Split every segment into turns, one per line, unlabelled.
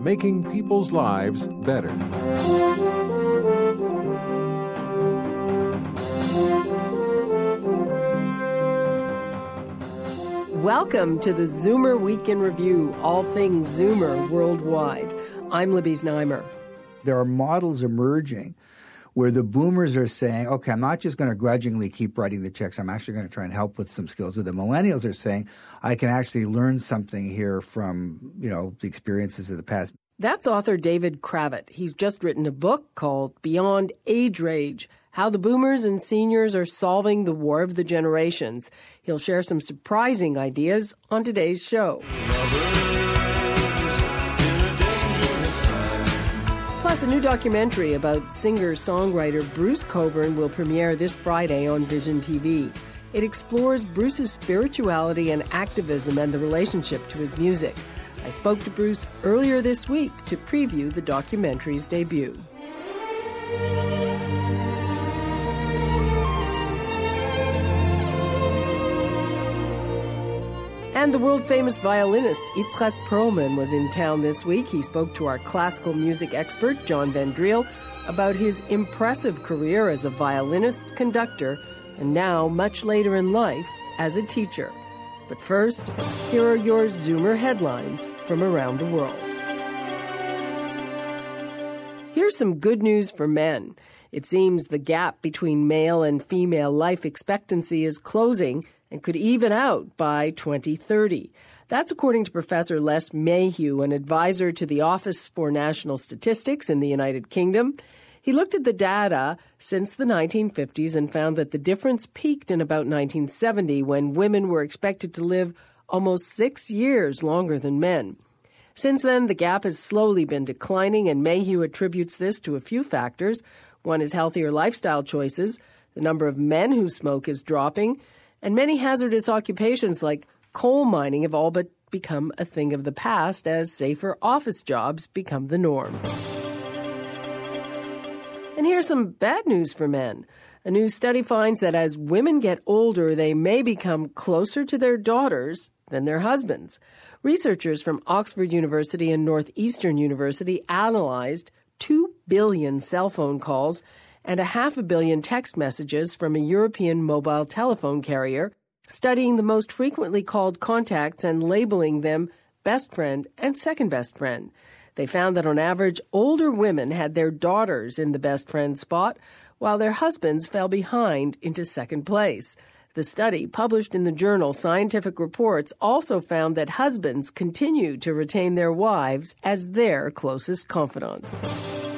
making people's lives better.
Welcome to the Zoomer Week in Review, all things Zoomer worldwide. I'm Libby Znaimer.
There are models emerging where the boomers are saying, okay, I'm not just going to grudgingly keep writing the checks. I'm actually going to try and help with some skills. Where the millennials are saying, I can actually learn something here from, you know, the experiences of the past.
That's author David Cravit. He's just written a book called Beyond Age Rage how the boomers and seniors are solving the war of the generations. He'll share some surprising ideas on today's show. Plus, a new documentary about singer songwriter Bruce Cockburn will premiere this Friday on Vision TV. It explores Bruce's spirituality and activism and the relationship to his music. I spoke to Bruce earlier this week to preview the documentary's debut. And the world famous violinist Itzhak Perlman was in town this week. He spoke to our classical music expert, John Van Driel, about his impressive career as a violinist, conductor, and now, much later in life, as a teacher. But first, here are your Zoomer headlines from around the world. Here's some good news for men. It seems the gap between male and female life expectancy is closing and could even out by 2030. That's according to Professor Les Mayhew, an advisor to the Office for National Statistics in the United Kingdom. He looked at the data since the 1950s and found that the difference peaked in about 1970 when women were expected to live almost six years longer than men. Since then, the gap has slowly been declining, and Mayhew attributes this to a few factors. One is healthier lifestyle choices. The number of men who smoke is dropping and many hazardous occupations like coal mining have all but become a thing of the past as safer office jobs become the norm. And here's some bad news for men. A new study finds that as women get older, they may become closer to their daughters than their husbands. Researchers from Oxford University and Northeastern University analyzed 2 billion cell phone calls and a half a billion text messages from a European mobile telephone carrier, studying the most frequently called contacts and labeling them best friend and second best friend. They found that on average, older women had their daughters in the best friend spot, while their husbands fell behind into second place. The study, published in the journal Scientific Reports, also found that husbands continue to retain their wives as their closest confidants.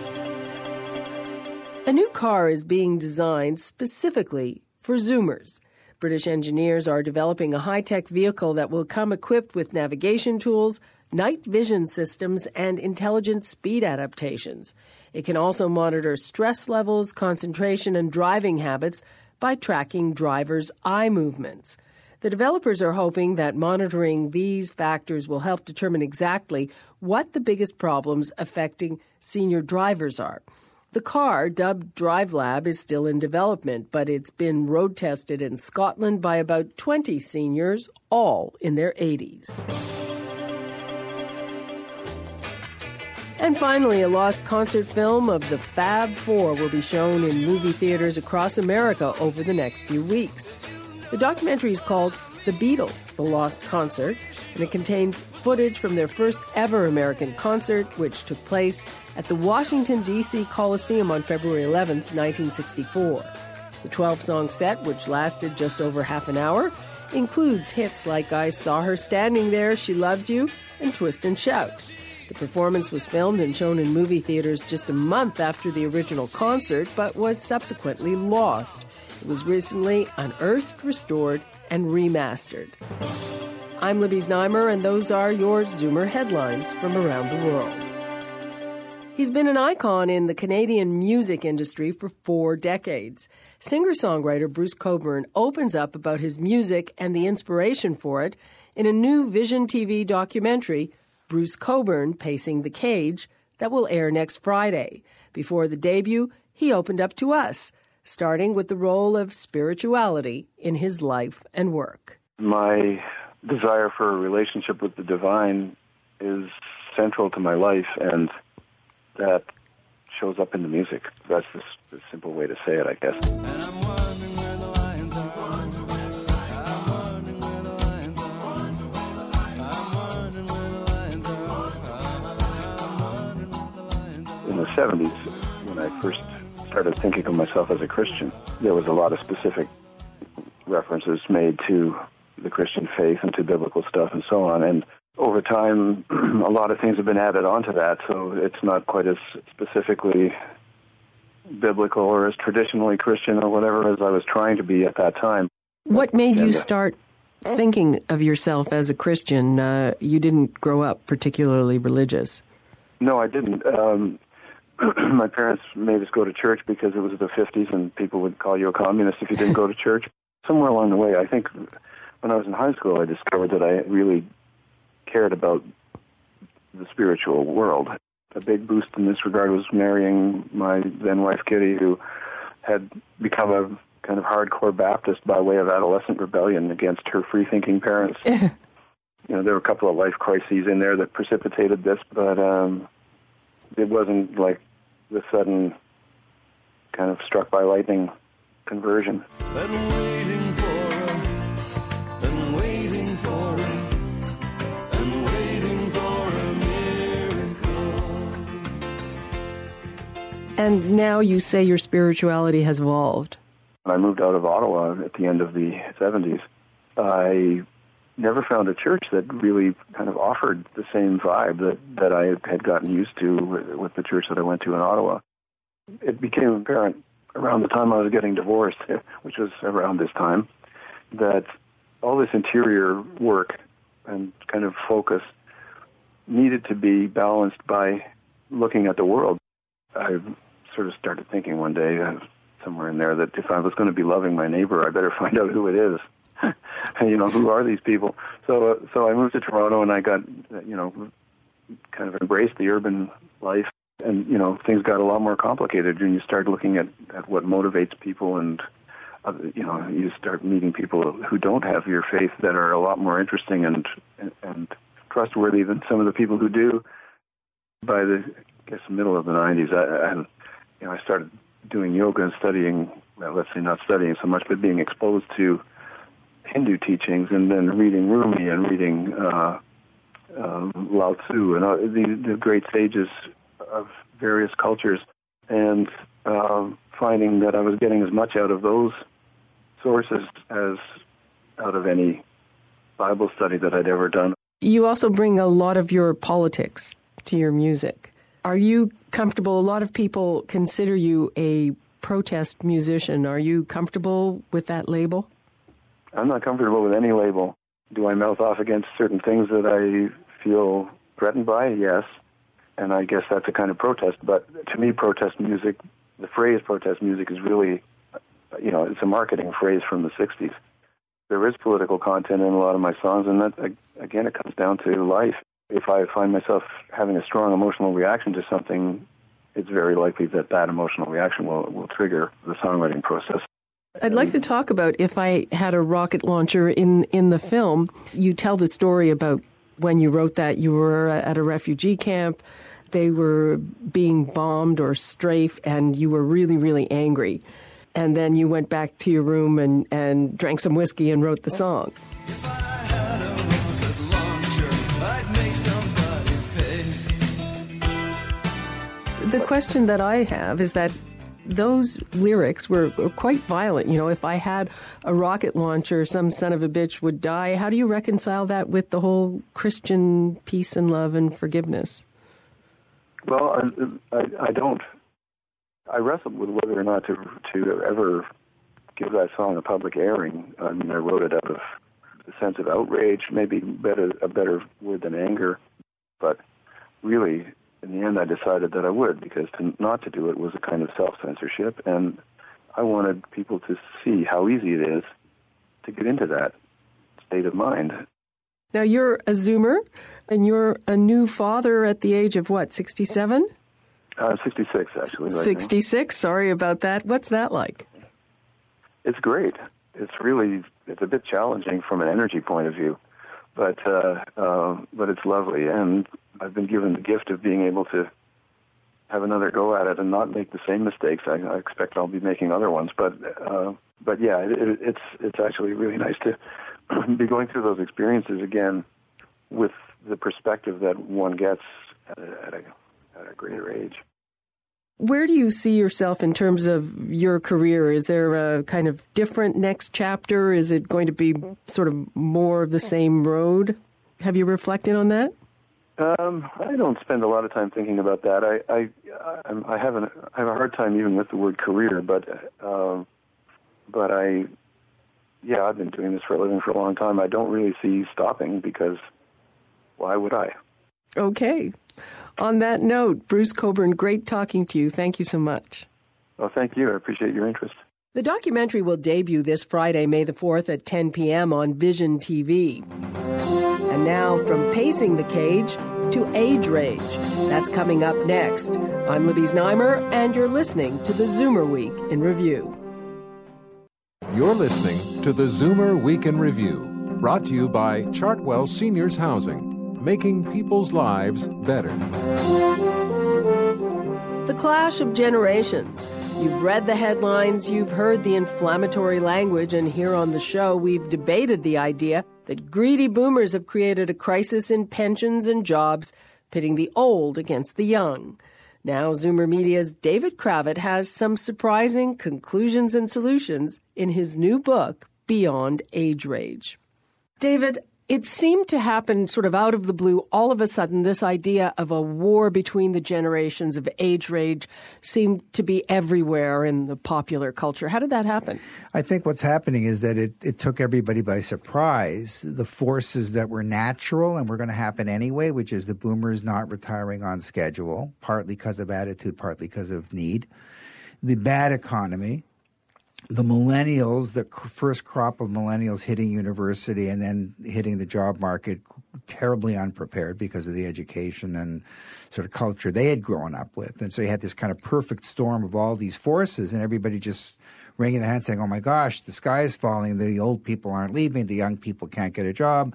A new car is being designed specifically for Zoomers. British engineers are developing a high tech vehicle that will come equipped with navigation tools, night vision systems, and intelligent speed adaptations. It can also monitor stress levels, concentration, and driving habits by tracking drivers' eye movements. The developers are hoping that monitoring these factors will help determine exactly what the biggest problems affecting senior drivers are. The car, dubbed DriveLab, is still in development, but it's been road tested in Scotland by about 20 seniors, all in their 80s. And finally, a lost concert film of the Fab Four will be shown in movie theaters across America over the next few weeks. The documentary is called The Beatles, The Lost Concert, and it contains footage from their first ever American concert, which took place at the Washington, D.C. Coliseum on February 11, 1964. The 12 song set, which lasted just over half an hour, includes hits like I Saw Her Standing There, She Loves You, and Twist and Shout. The performance was filmed and shown in movie theaters just a month after the original concert, but was subsequently lost. It was recently unearthed, restored, and remastered. I'm Libby Znaimer, and those are your Zoomer headlines from around the world. He's been an icon in the Canadian music industry for four decades. Singer songwriter Bruce Cockburn opens up about his music and the inspiration for it in a new Vision TV documentary, Bruce Cockburn Pacing the Cage, that will air next Friday. Before the debut, he opened up to us, starting with the role of spirituality in his life and work.
My desire for a relationship with the divine is central to my life, and that shows up in the music. That's the, the simple way to say it, I guess. In the 70s, when I first started thinking of myself as a Christian, there was a lot of specific references made to the Christian faith and to biblical stuff and so on. And over time, a lot of things have been added onto that, so it's not quite as specifically biblical or as traditionally Christian or whatever as I was trying to be at that time.
What made you
And, uh,
start thinking of yourself as a Christian? Uh, you didn't grow up particularly religious.
No, I didn't. Um, my parents made us go to church because it was the 50s and people would call you a communist if you didn't go to church. Somewhere along the way, I think when I was in high school, I discovered that I really cared about the spiritual world. A big boost in this regard was marrying my then wife Kitty, who had become a kind of hardcore Baptist by way of adolescent rebellion against her free thinking parents. you know, there were a couple of life crises in there that precipitated this, but um, it wasn't like the sudden kind of struck by lightning conversion.
and waiting for her, and waiting for her, and waiting for a.
And now you say your spirituality has evolved.
When I moved out of Ottawa at the end of the 70s, I never found a church that really kind of offered the same vibe that, that I had gotten used to with, the church that I went to in Ottawa. It became apparent around the time I was getting divorced, which was around this time, that all this interior work and kind of focus needed to be balanced by looking at the world. I sort of started thinking one day, uh, somewhere in there, that if I was going to be loving my neighbor, I better find out who it is. you know, who are these people? So, uh, so I moved to Toronto, and I got, you know, kind of embraced the urban life, and you know, things got a lot more complicated. And you start looking at at what motivates people, and uh, you know, you start meeting people who don't have your faith that are a lot more interesting and and, and trustworthy than some of the people who do. By the I guess middle of the '90s, I, I you know I started doing yoga and studying. Well, let's say not studying so much, but being exposed to Hindu teachings, and then reading Rumi and reading uh, um, Lao Tzu and uh, the, the great sages of various cultures, and um, finding that I was getting as much out of those sources as out of any Bible study that I'd ever done.
You also bring a lot of your politics to your music. Are you comfortable? A lot of people consider you a protest musician. Are you comfortable with that label?
I'm not comfortable with any label. Do I mouth off against certain things that I feel threatened by? Yes. And I guess that's a kind of protest. But to me, protest music, the phrase protest music is really, you know, it's a marketing phrase from the 60s. There is political content in a lot of my songs, and that, again, it comes down to life. If I find myself having a strong emotional reaction to something, it's very likely that that emotional reaction will, will trigger the songwriting process.
I'd like to um, talk about if I had a rocket launcher in in the film. You tell the story about when you wrote that you were at a refugee camp, they were being bombed or strafe, and you were really really angry, and then you went back to your room and and drank some whiskey and wrote the song.
If I had a rocket launcher, I'd make somebody pay.
The question that I have is that those lyrics were, quite violent. You know, if I had a rocket launcher, some son of a bitch would die. How do you reconcile that with the whole Christian peace and love and forgiveness?
Well, I, I, I don't. I wrestled with whether or not to to ever give that song a public airing. I mean, I wrote it out of a sense of outrage, maybe better a better word than anger. But really, in the end, I decided that I would because to, not to do it was a kind of self censorship, and I wanted people to see how easy it is to get into that state of mind.
Now, you're a Zoomer, and you're a new father at the age of what, 67?
Uh, 66, actually. Right now.
66, sorry about that. What's that like?
It's great. It's really it's a bit challenging from an energy point of view, but uh, uh, but it's lovely, and I've been given the gift of being able to have another go at it and not make the same mistakes. I, I expect I'll be making other ones, but uh, but yeah, it, it, it's it's actually really nice to be going through those experiences again with the perspective that one gets at a, at a, at a greater age.
Where do you see yourself in terms of your career? Is there a kind of different next chapter? Is it going to be sort of more of the same road? Have you reflected on that?
Um, I don't spend a lot of time thinking about that. I I I'm, I have an I have a hard time even with the word career, but um, but I yeah I've been doing this for a living for a long time. I don't really see stopping because why would I?
Okay. On that note, Bruce Cockburn, great talking to you. Thank you so much.
Well, thank you. I appreciate your interest.
The documentary will debut this Friday, May the 4th at 10 p.m. on Vision TV. And now, from pacing the cage to age rage. That's coming up next. I'm Libby Znaimer, and you're listening to the Zoomer Week in Review.
You're listening to the Zoomer Week in Review, brought to you by Chartwell Seniors Housing, making people's lives better.
The Clash of Generations. You've read the headlines, you've heard the inflammatory language, and here on the show, we've debated the idea that greedy boomers have created a crisis in pensions and jobs, pitting the old against the young. Now, Zoomer Media's David Cravit has some surprising conclusions and solutions in his new book, Beyond Age Rage. David, it seemed to happen sort of out of the blue. All of a sudden, this idea of a war between the generations of age rage seemed to be everywhere in the popular culture. How did that happen?
I think what's happening is that it, it took everybody by surprise. The forces that were natural and were going to happen anyway, which is the boomers not retiring on schedule, partly because of attitude, partly because of need, the bad economy, the millennials, the first crop of millennials hitting university and then hitting the job market terribly unprepared because of the education and sort of culture they had grown up with. And so you had this kind of perfect storm of all these forces and everybody just wringing their hands saying, oh my gosh, the sky is falling. The old people aren't leaving. The young people can't get a job.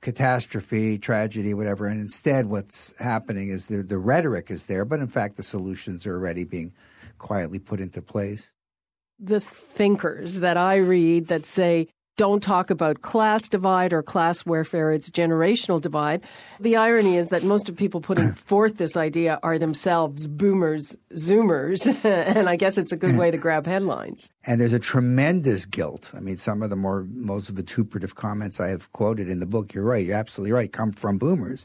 Catastrophe, tragedy, whatever. And instead, what's happening is the, the rhetoric is there, but in fact, the solutions are already being quietly put into place
the thinkers that I read that say, don't talk about class divide or class warfare, it's generational divide. The irony is that most of people putting forth this idea are themselves boomers, zoomers, and I guess it's a good way to grab headlines.
And there's a tremendous guilt. I mean, some of the more, most of the vituperative comments I have quoted in the book, you're right, you're absolutely right, come from boomers.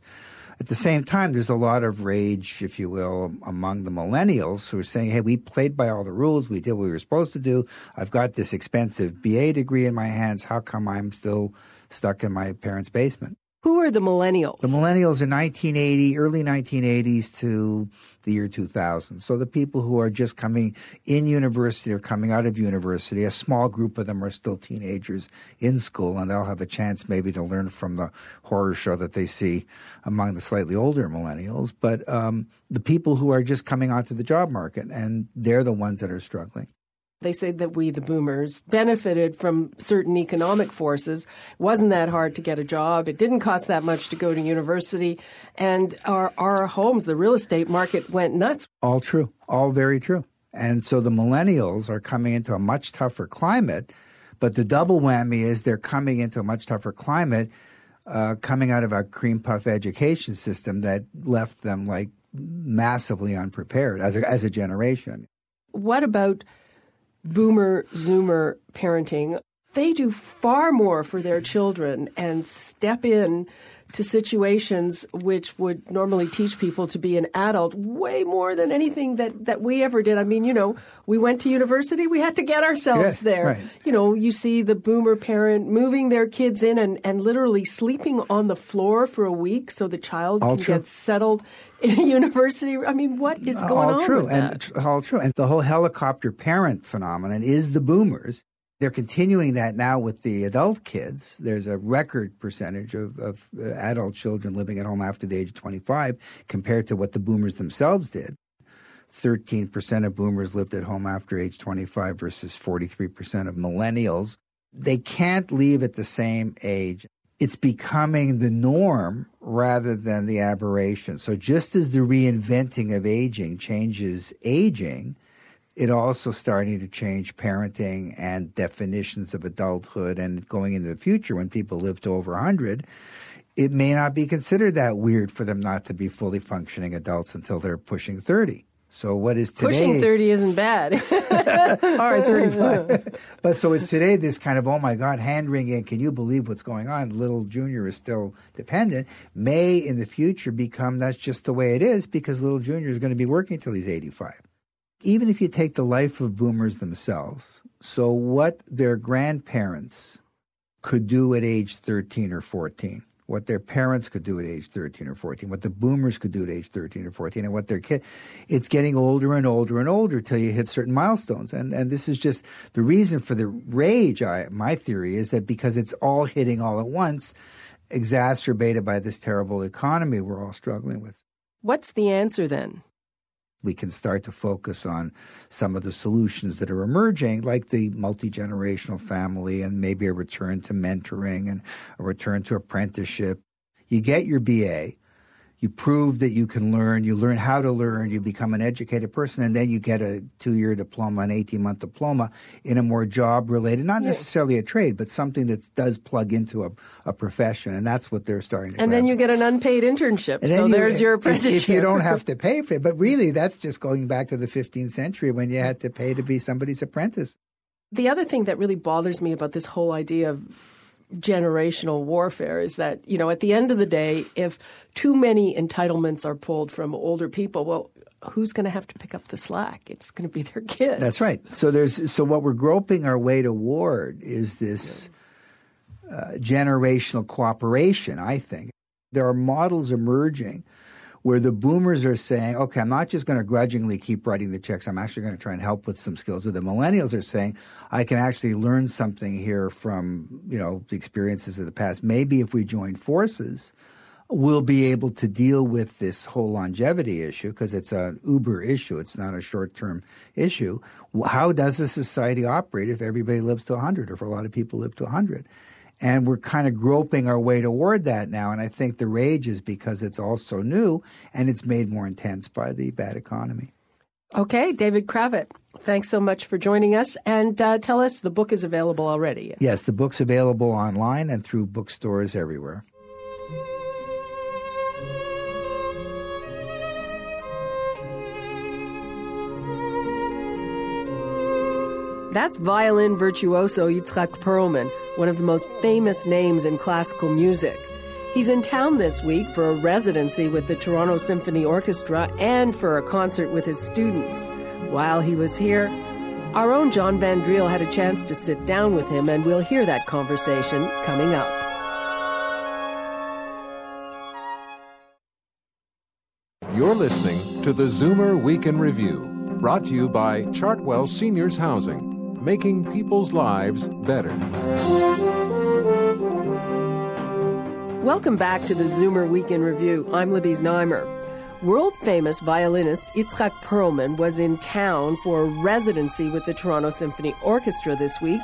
At the same time, there's a lot of rage, if you will, among the millennials who are saying, hey, we played by all the rules. We did what we were supposed to do. I've got this expensive BA degree in my hands. How come I'm still stuck in my parents' basement?
Who are the millennials?
The millennials are 1980, early 1980s to the year 2000. So the people who are just coming in university or coming out of university, a small group of them are still teenagers in school, and they'll have a chance maybe to learn from the horror show that they see among the slightly older millennials. But um, the people who are just coming onto the job market, and they're the ones that are struggling.
They say that we, the boomers, benefited from certain economic forces. It wasn't that hard to get a job. It didn't cost that much to go to university. And our, our homes, the real estate market went nuts.
All true. All very true. And so the millennials are coming into a much tougher climate. But the double whammy is they're coming into a much tougher climate uh, coming out of a cream puff education system that left them like massively unprepared as a, as a generation.
What about boomer, zoomer parenting? They do far more for their children and step in to situations which would normally teach people to be an adult way more than anything that, that we ever did. I mean, you know, we went to university, we had to get ourselves
Yeah,
there.
right.
You know, you see the boomer parent moving their kids in and, and literally sleeping on the floor for a week so the child
All
can
true.
get settled in a university. I mean, what is going
all
on
true and
that?
all true and the whole helicopter parent phenomenon is the boomers they're continuing that now with the adult kids. There's a record percentage of, of uh, adult children living at home after the age of 25 compared to what the boomers themselves did. 13% of boomers lived at home after age 25 versus 43% of millennials. They can't leave at the same age. It's becoming the norm rather than the aberration. So just as the reinventing of aging changes aging, it also starting to change parenting and definitions of adulthood and going into the future when people live to over 100 it may not be considered that weird for them not to be fully functioning adults until they're pushing 30 so what is today
Pushing 30 isn't bad.
all right, 35. but so it's today this kind of, oh my God, hand wringing, can you believe what's going on? Little Junior is still dependent. May in the future become that's just the way it is because Little Junior is going to be working till he's 85. Even if you take the life of boomers themselves, so what their grandparents could do at age 13 or 14, what their parents could do at age 13 or 14, what the boomers could do at age 13 or 14, and what their kid, it's getting older and older and older till you hit certain milestones. And, and this is just the reason for the rage. I, my theory is that because it's all hitting all at once, exacerbated by this terrible economy we're all struggling with
What's the answer then?
We can start to focus on some of the solutions that are emerging, like the multi generational family and maybe a return to mentoring and a return to apprenticeship. You get your BA, you prove that you can learn, you learn how to learn, you become an educated person, and then you get a two year diploma, an 18 month diploma in a more job related, not necessarily a trade, but something that does plug into a, a profession. And that's what they're starting to
And then you get an unpaid internship.
and
So
you-
there's your
if-
apprenticeship.
If you don't have to pay for it, but really, that's just going back to the 15th century when you had to pay to be somebody's apprentice.
The other thing that really bothers me about this whole idea of generational warfare is that, you know, at the end of the day, if too many entitlements are pulled from older people, well, who's going to have to pick up the slack? It's going to be their kids.
That's right. So there's so what we're groping our way toward is this uh, generational cooperation. I think there are models emerging where the boomers are saying, "Okay, I'm not just going to grudgingly keep writing the checks. I'm actually going to try and help with some skills." Where the millennials are saying, "I can actually learn something here from you know the experiences of the past. Maybe if we join forces." We'll be able to deal with this whole longevity issue because it's an uber issue. It's not a short term issue. How does a society operate if everybody lives to 100 or if a lot of people live to 100? And we're kind of groping our way toward that now. And I think the rage is because it's all so new and it's made more intense by the bad economy.
Okay, David Cravit, thanks so much for joining us. And uh, tell us the book is available already.
Yes, the book's available online and through bookstores everywhere.
That's violin virtuoso Yitzhak Perlman, one of the most famous names in classical music. He's in town this week for a residency with the Toronto Symphony Orchestra and for a concert with his students. While he was here, our own John Van Driel had a chance to sit down with him, and we'll hear that conversation coming up.
You're listening to the Zoomer Week in Review, brought to you by Chartwell Seniors Housing, making people's lives better.
Welcome back to the Zoomer Week in Review. I'm Libby Znaimer. World famous violinist Itzhak Perlman was in town for a residency with the Toronto Symphony Orchestra this week,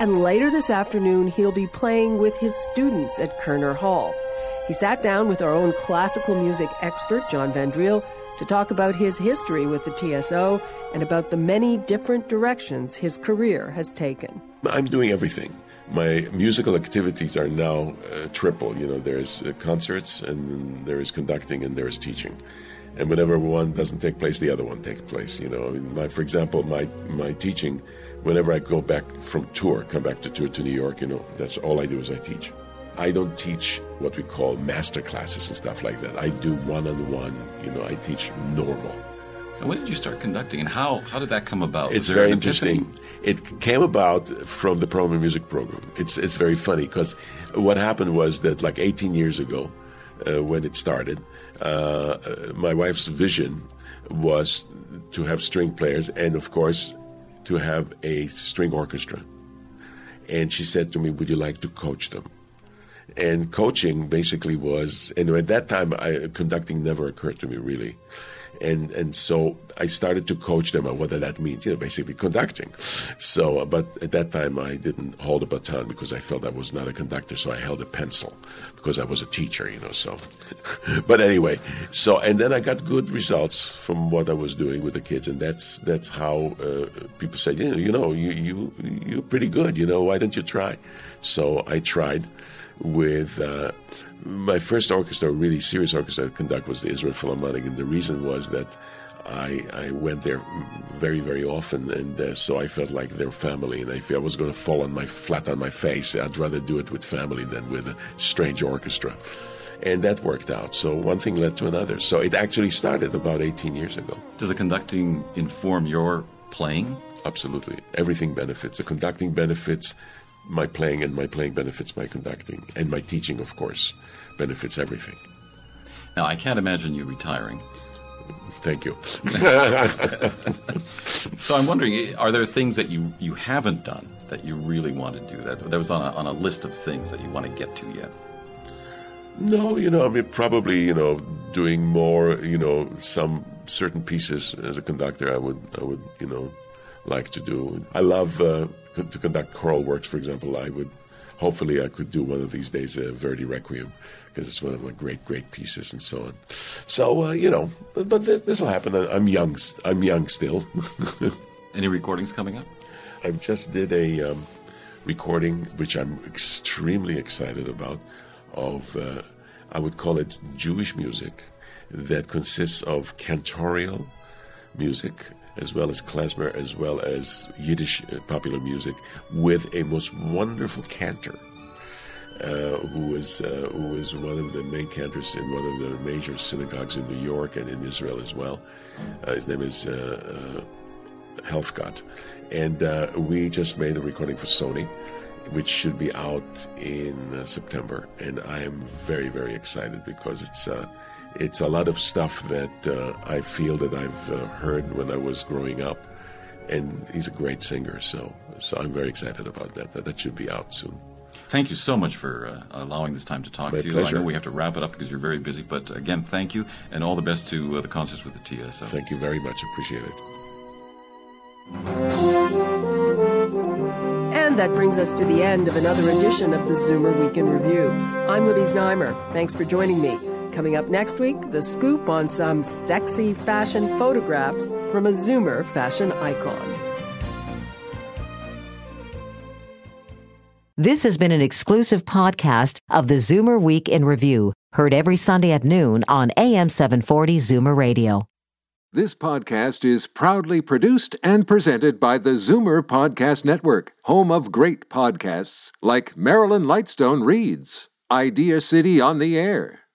and later this afternoon he'll be playing with his students at Koerner Hall. He sat down with our own classical music expert, John Van to talk about his history with the TSO and about the many different directions his career has taken.
I'm doing everything. My musical activities are now uh, triple. You know, there's uh, concerts, and there is conducting, and there is teaching. And whenever one doesn't take place, the other one takes place. You know, my, for example, my my teaching. Whenever I go back from tour, come back to tour to New York, you know, that's all I do is I teach. I don't teach what we call master classes and stuff like that. I do one on one. You know, I teach normal.
And when did you start conducting, and how how did that come about?
It's very interesting. It came about from the program music program. It's it's very funny because what happened was that like 18 years ago, uh, when it started, uh, uh, my wife's vision was to have string players and of course to have a string orchestra. And she said to me, "Would you like to coach them?" And coaching basically was, and at that time, I, conducting never occurred to me really. And and so I started to coach them on what that mean, you know, basically conducting. So, but at that time I didn't hold a baton because I felt I was not a conductor, so I held a pencil because I was a teacher, you know. So, but anyway, so and then I got good results from what I was doing with the kids, and that's that's how uh, people said, you know, you know, you you you're pretty good, you know, why don't you try? So I tried with. Uh, my first orchestra, really serious orchestra to conduct was the Israel Philharmonic, and the reason was that I, I went there very, very often, and uh, so I felt like their family. And if I was going to fall on my flat on my face, I'd rather do it with family than with a strange orchestra, and that worked out. So one thing led to another. So it actually started about 18 years ago.
Does the conducting inform your playing?
Absolutely, everything benefits. The conducting benefits my playing, and my playing benefits my conducting, and my teaching, of course, benefits everything.
Now, I can't imagine you retiring.
Thank you.
So I'm wondering, are there things that you, you haven't done that you really want to do? That that was on a, on a list of things that you want to get to yet.
No, you know, I mean, probably, you know, doing more, you know, some certain pieces as a conductor. I would, I would, you know, like to do. I love uh, to conduct choral works. For example, I would, hopefully, I could do one of these days a Verdi Requiem because it's one of my great, great pieces and so on. So, uh, you know, but, this will happen. I'm young. I'm young still.
Any recordings coming up?
I just did a um, recording, which I'm extremely excited about, of uh, I would call it Jewish music, that consists of cantorial music as well as klezmer, as well as Yiddish uh, popular music, with a most wonderful cantor. Uh, who was uh, who was one of the main cantors in one of the major synagogues in New York and in Israel as well. Uh, his name is uh, uh, Helfgot, and uh, we just made a recording for Sony, which should be out in September, and I am very very excited because it's. It's a lot of stuff that uh, I feel that I've uh, heard when I was growing up, and he's a great singer. So, so I'm very excited about that. That, that should be out soon.
Thank you so much for uh, allowing this time to talk
My
to you.
pleasure.
I know we have to wrap it up because you're very busy, but again, thank you, and all the best to uh, the concerts with the TSO.
Thank you very much. Appreciate it.
And that brings us to the end of another edition of the Zoomer Week in Review. I'm Libby Znaimer. Thanks for joining me. Coming up next week, the scoop on some sexy fashion photographs from a Zoomer fashion icon.
This has been an exclusive podcast of the Zoomer Week in Review, heard every Sunday at noon on AM 740 Zoomer Radio.
This podcast is proudly produced and presented by the Zoomer Podcast Network, home of great podcasts like Marilyn Lightstone Reads, Idea City on the Air,